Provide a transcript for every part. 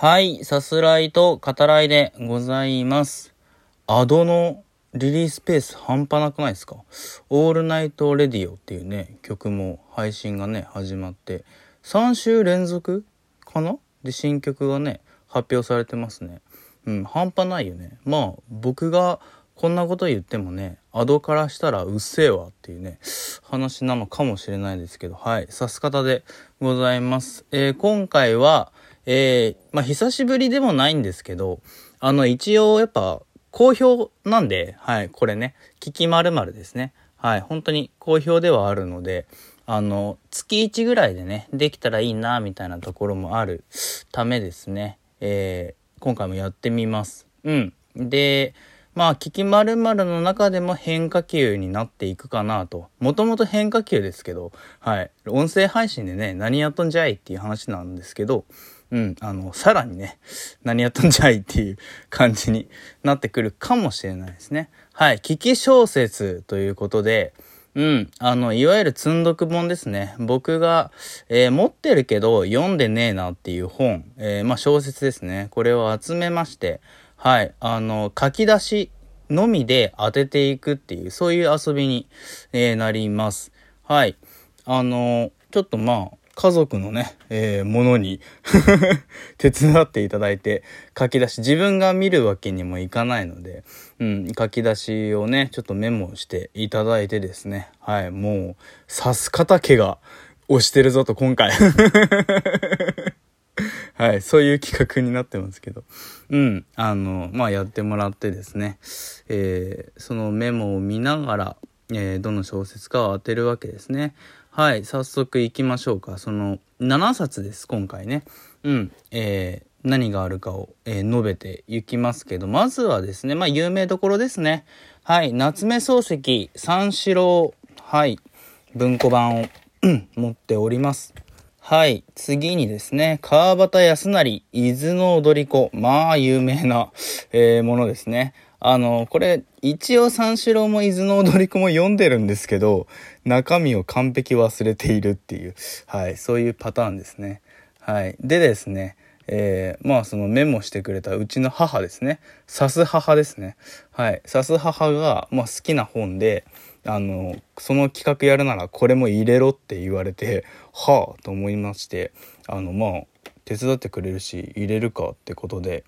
はい、さすらいと語らいでございます。 Ado のリリースペース半端なくないですか？オールナイトレディオっていうね、曲も配信がね、始まって、3週連続かな？で、新曲がね、発表されてますね。うん、半端ないよね。まあ、僕がこんなこと言ってもね、 Ado からしたらうっせえわっていうね、話なのかもしれないですけど、はい、さすかたでございます。えー、今回は、えー、まあ、久しぶりでもないんですけど、あの、一応やっぱ、好評なんで、はい、これね、聞きまるですね。はい、本当に好評ではあるので、あの、月1ぐらいでね、できたらいいな、みたいなところもあるためですね、えー、今回もやってみます。うん。で、まあ、聞きまるの中でも変化球になっていくかなと。もともと変化球ですけど、はい。音声配信でね、何やっとんじゃいっていう話なんですけど、うん、あの、さらにね、何やったんじゃいっていう感じになってくるかもしれないですね。はい、危機小説ということで、うん、あの、いわゆる積んどく本ですね。僕が、えー、持ってるけど読んでねえなっていう本、えー、まあ小説ですね。これを集めまして、はい、あの、書き出しのみで当てていくっていう、そういう遊びに、えー、なります。はい。あの、ちょっとまあ、家族のね、えー、ものに 手伝っていただいて書き出し、自分が見るわけにもいかないので、うん、書き出しをね、ちょっとメモしていただいてですね、はい、もう、刺す方毛が押してるぞと今回。はい、そういう企画になってますけど、うん、あの、まあ、やってもらってですね、えー、そのメモを見ながら、えー、どの小説かを当てるわけですね。はい、早速行きましょうか。その7冊です、今回ね。うん、えー、何があるかを、えー、述べていきますけど、まずはですね、まあ、有名どころですね。はい、夏目漱石、三四郎、はい、文庫版を持っております。はい。次にですね、川端康成、伊豆の踊り子。まあ、有名な、えー、ものですね。あの、これ、一応三四郎も伊豆の踊り子も読んでるんですけど、中身を完璧忘れているっていう、はい、そういうパターンですね。はい。でですね、えー、まあそのメモしてくれたうちの母ですね。さす母ですね。はい。さす母が、まあ、好きな本で、あの、その企画やるならこれも入れろって言われて、はあと思いまして、あの、まあ、手伝ってくれるし、入れるかってことで、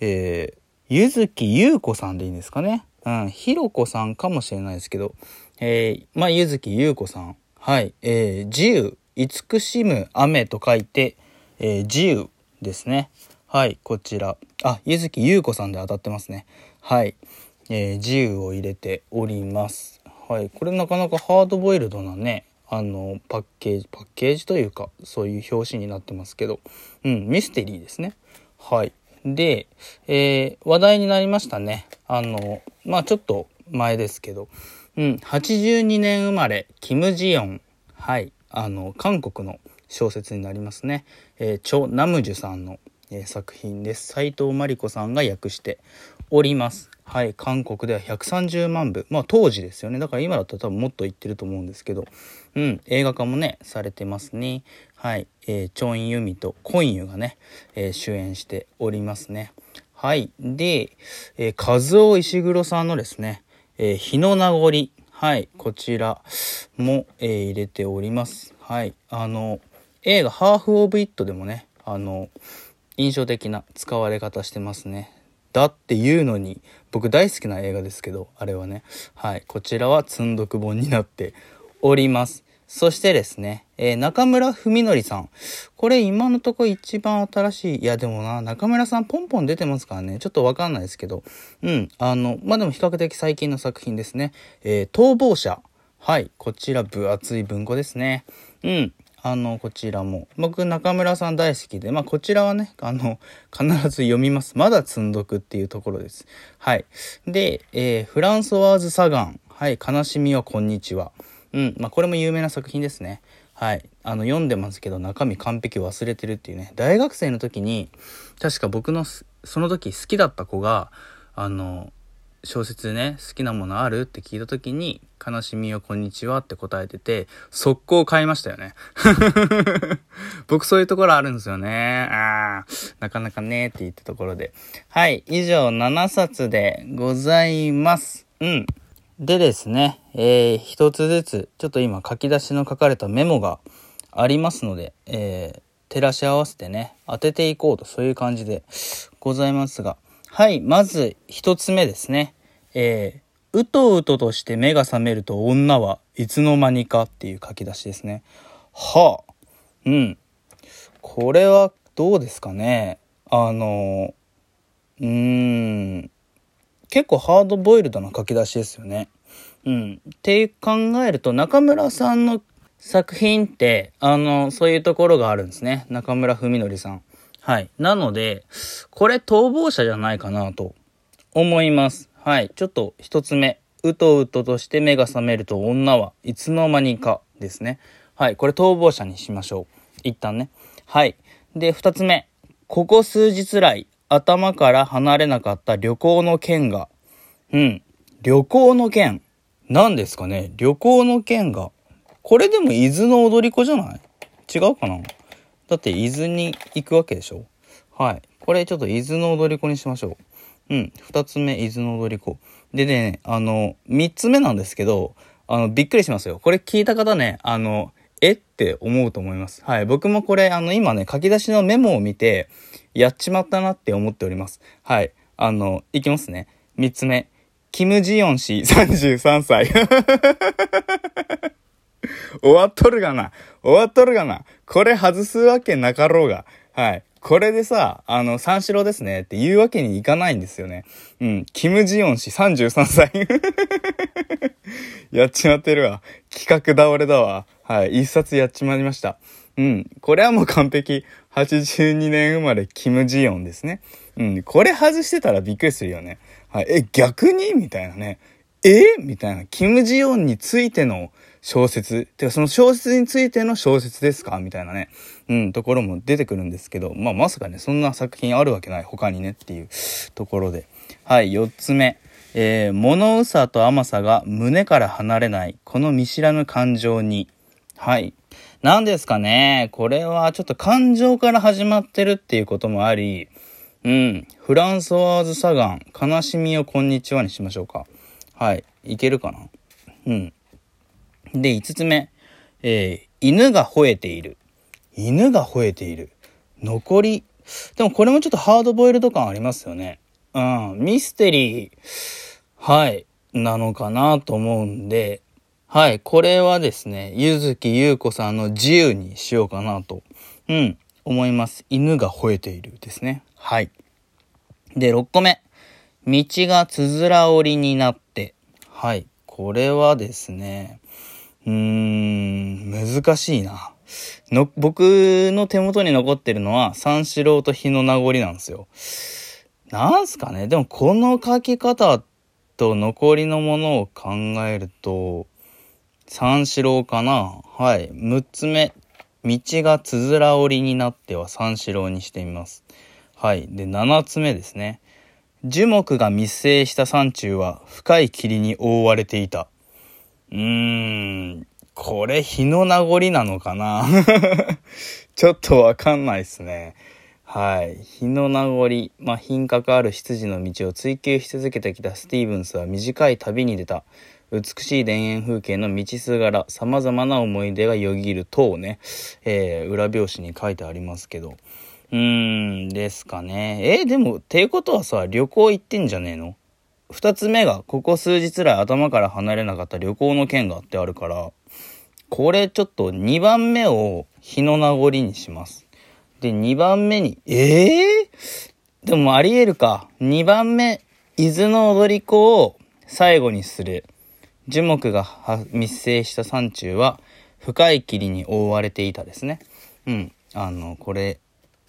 えー、ゆずきゆうこさんでいいんですかね？うん、ひろこさんかもしれないですけど、えー、まあ、ゆずきゆうこさん。はい、えー、自由、慈しむ雨と書いて、えー、自由ですね。はい、こちら。あ、ゆずきゆうこさんで当たってますね。はい、えー、自由を入れております。はい、これなかなかハードボイルドなね、あの、パッケージ、パッケージというか、そういう表紙になってますけど、うん、ミステリーですね。はい。で、えー、話題になりましたね。あの、まあちょっと前ですけど、うん、82年生まれ、キム・ジヨン。はい、あの、韓国の小説になりますね。えー、チョ・ナムジュさんの、えー、作品です。斎藤真理子さんが訳しております。はい、韓国では130万部。まあ当時ですよね。だから今だったら多分もっと言ってると思うんですけど、うん、映画化もね、されてますね。はい、えー、チョン・ユミとコンユがね、えー、主演しておりますね。はい。で、えー、和夫石黒さんのですね、えー、日の名残。はい、こちらも、えー、入れております。はい。あの、映画ハーフ・オブ・イットでもね、あの、印象的な使われ方してますね。だっていうのに、僕大好きな映画ですけど、あれはね。はい。こちらは積んどく本になっております。そしてですね、えー、中村文則さん。これ今のとこ一番新しい。いやでもな、中村さんポンポン出てますからね。ちょっとわかんないですけど。うん。あの、まあ、でも比較的最近の作品ですね。えー、逃亡者。はい。こちら分厚い文庫ですね。うん。あの、こちらも。僕、中村さん大好きで、まあ、こちらはね、あの、必ず読みます。まだ積んどくっていうところです。はい。で、えー、フランソワーズ・サガン。はい。悲しみはこんにちは。うん。まあ、これも有名な作品ですね。はい。あの、読んでますけど、中身完璧忘れてるっていうね。大学生の時に、確か僕の、その時好きだった子が、あの、小説ね、好きなものある？って聞いた時に、悲しみよこんにちはって答えてて、速攻買いましたよね。僕そういうところあるんですよね。ああ、なかなかねって言ったところで。はい、以上7冊でございます。うん。でですね、えー、一つずつ、ちょっと今書き出しの書かれたメモがありますので、えー、照らし合わせてね、当てていこうと、そういう感じでございますが、はい、まず一つ目ですね。えー、うとうととして目が覚めると女はいつの間にかっていう書き出しですね。はあ、うん。これはどうですかね。あの、うーん、結構ハードボイルドな書き出しですよね。うん。って考えると、中村さんの作品って、あの、そういうところがあるんですね。中村文則さん。はい。なので、これ逃亡者じゃないかなと思います。はい。ちょっと一つ目。うとうととして目が覚めると女はいつの間にかですね。はい。これ逃亡者にしましょう。一旦ね。はい。で、二つ目。ここ数日来、頭から離れなかった旅行の件が。うん。旅行の件。何ですかね旅行の件が。これでも伊豆の踊り子じゃない？違うかな？だって伊豆に行くわけでしょ？はい。これちょっと伊豆の踊り子にしましょう。うん。二つ目、伊豆の踊り子。でね、あの、三つ目なんですけど、あの、びっくりしますよ。これ聞いた方ね、あの、えって思うと思います。はい。僕もこれ、あの、今ね、書き出しのメモを見て、やっちまったなって思っております。はい。あの、いきますね。三つ目。キム・ジヨン氏、33歳。終わっとるがな。終わっとるがな。これ外すわけなかろうが。はい。これでさ、あの、三四郎ですねって言うわけにいかないんですよね。うん。キム・ジヨン氏33歳。やっちまってるわ。企画倒れだわ。はい。一冊やっちまいました。うん。これはもう完璧。82年生まれ、キム・ジヨンですね。うん。これ外してたらびっくりするよね。はい。え、逆に？みたいなね。え？みたいな。キム・ジヨンについての小説。てかその小説についての小説ですか？みたいなね。うん、ところも出てくるんですけど、まあまさかね、そんな作品あるわけない。他にねっていうところで。はい、4つ目。えー、物うさと甘さが胸から離れない。この見知らぬ感情に。はい。何ですかね。これはちょっと感情から始まってるっていうこともあり、うん。フランソワーズ・サガン、悲しみをこんにちはにしましょうか。はい。いけるかな？うん。で、5つ目。えー、犬が吠えている。犬が吠えている。残り。でもこれもちょっとハードボイルド感ありますよね。うん。ミステリー、はい、なのかなと思うんで、はい、これはですね、ゆずきゆうこさんの自由にしようかなと、うん、思います。犬が吠えているですね。はい。で、6個目。道がつづら折りになって。はい。これはですね、うーん、難しいな。の、僕の手元に残ってるのは、三四郎と日の名残なんですよ。なんすかね？でもこの書き方と残りのものを考えると、三四郎かな？はい。六つ目。道がつづら折りになっては三四郎にしてみます。はい。で、七つ目ですね。樹木が密生した山中は深い霧に覆われていた。うーん、これ日の名残なのかな？ちょっとわかんないっすね。はい。日の名残、まあ、品格ある執事の道を追求し続けてきたスティーブンスは短い旅に出た。美しい田園風景の道すがら、様々な思い出がよぎる等ね、えー、裏表紙に書いてありますけど。うーん、ですかね。えー、でも、ていうことはさ、旅行行ってんじゃねえの？二つ目が、ここ数日来頭から離れなかった旅行の件があってあるから、これちょっと2番目を日の名残にします。で、2番目に、ええー、でもあり得るか。2番目、伊豆の踊り子を最後にする。樹木が密生した山中は深い霧に覆われていたですね。うん。あの、これ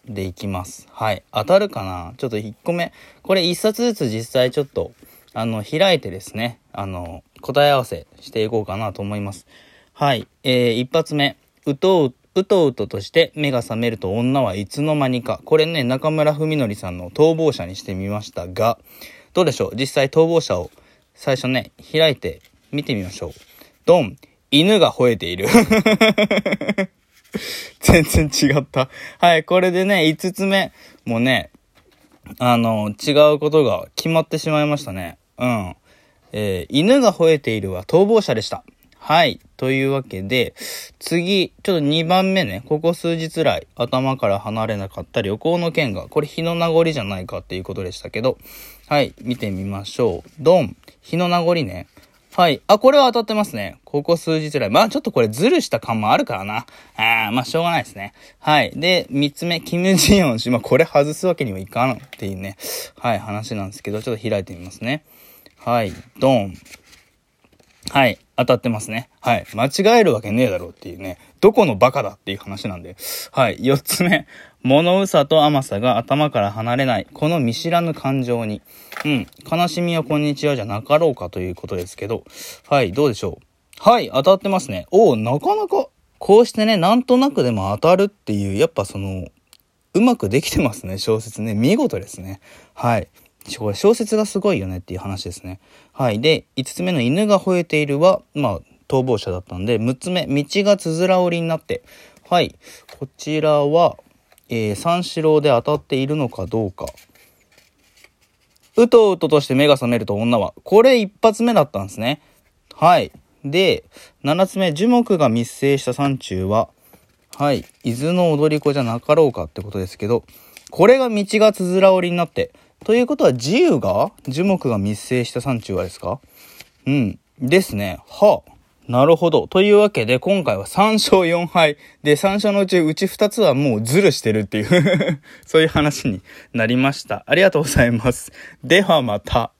でいきます。はい。当たるかな？ちょっと1個目。これ1冊ずつ実際ちょっと、あの、開いてですね、あの、答え合わせしていこうかなと思います。はい。えー、1発目。うとう、うとうととして目が覚めると女はいつの間にか。これね、中村文則さんの逃亡者にしてみましたが、どうでしょう？実際逃亡者を最初ね、開いて見てみましょう。ドン犬が吠えている。全然違った。はい、これでね、5つ目もうね、あの、違うことが決まってしまいましたね。うん。えー、犬が吠えているは逃亡者でした。はい。というわけで、次、ちょっと2番目ね、ここ数日来、頭から離れなかった旅行の件が、これ日の名残じゃないかっていうことでしたけど、はい、見てみましょう。ドン。日の名残ね。はい。あ、これは当たってますね。ここ数日来。まあちょっとこれズルした感もあるからな。あまあしょうがないですね。はい。で、三つ目、キム・ジヨン氏。まあこれ外すわけにはいかんっていうね。はい、話なんですけど、ちょっと開いてみますね。はい。ドン。はい。当たってますね。はい。間違えるわけねえだろうっていうね。どこのバカだっていう話なんで。はい。四つ目。物うさと甘さが頭から離れない。この見知らぬ感情に。うん。悲しみはこんにちはじゃなかろうかということですけど。はい。どうでしょう。はい。当たってますね。おお、なかなか、こうしてね、なんとなくでも当たるっていう、やっぱその、うまくできてますね、小説ね。見事ですね。はい。これ小説がすごいよねっていう話ですね。はい。で、5つ目の犬が吠えているは、まあ、逃亡者だったんで、6つ目、道がつづら折りになって、はい。こちらは、えー、三四郎で当たっているのかどうか。うとうととして目が覚めると女は。これ一発目だったんですね。はい。で、7つ目、樹木が密生した山中は、はい。伊豆の踊り子じゃなかろうかってことですけど、これが道がつづら折りになって、ということは自由が樹木が密生した山中はですか？うん。ですね。はあ。なるほど。というわけで、今回は3勝4敗。で、3勝のうち、うち2つはもうズルしてるっていう そういう話になりました。ありがとうございます。ではまた。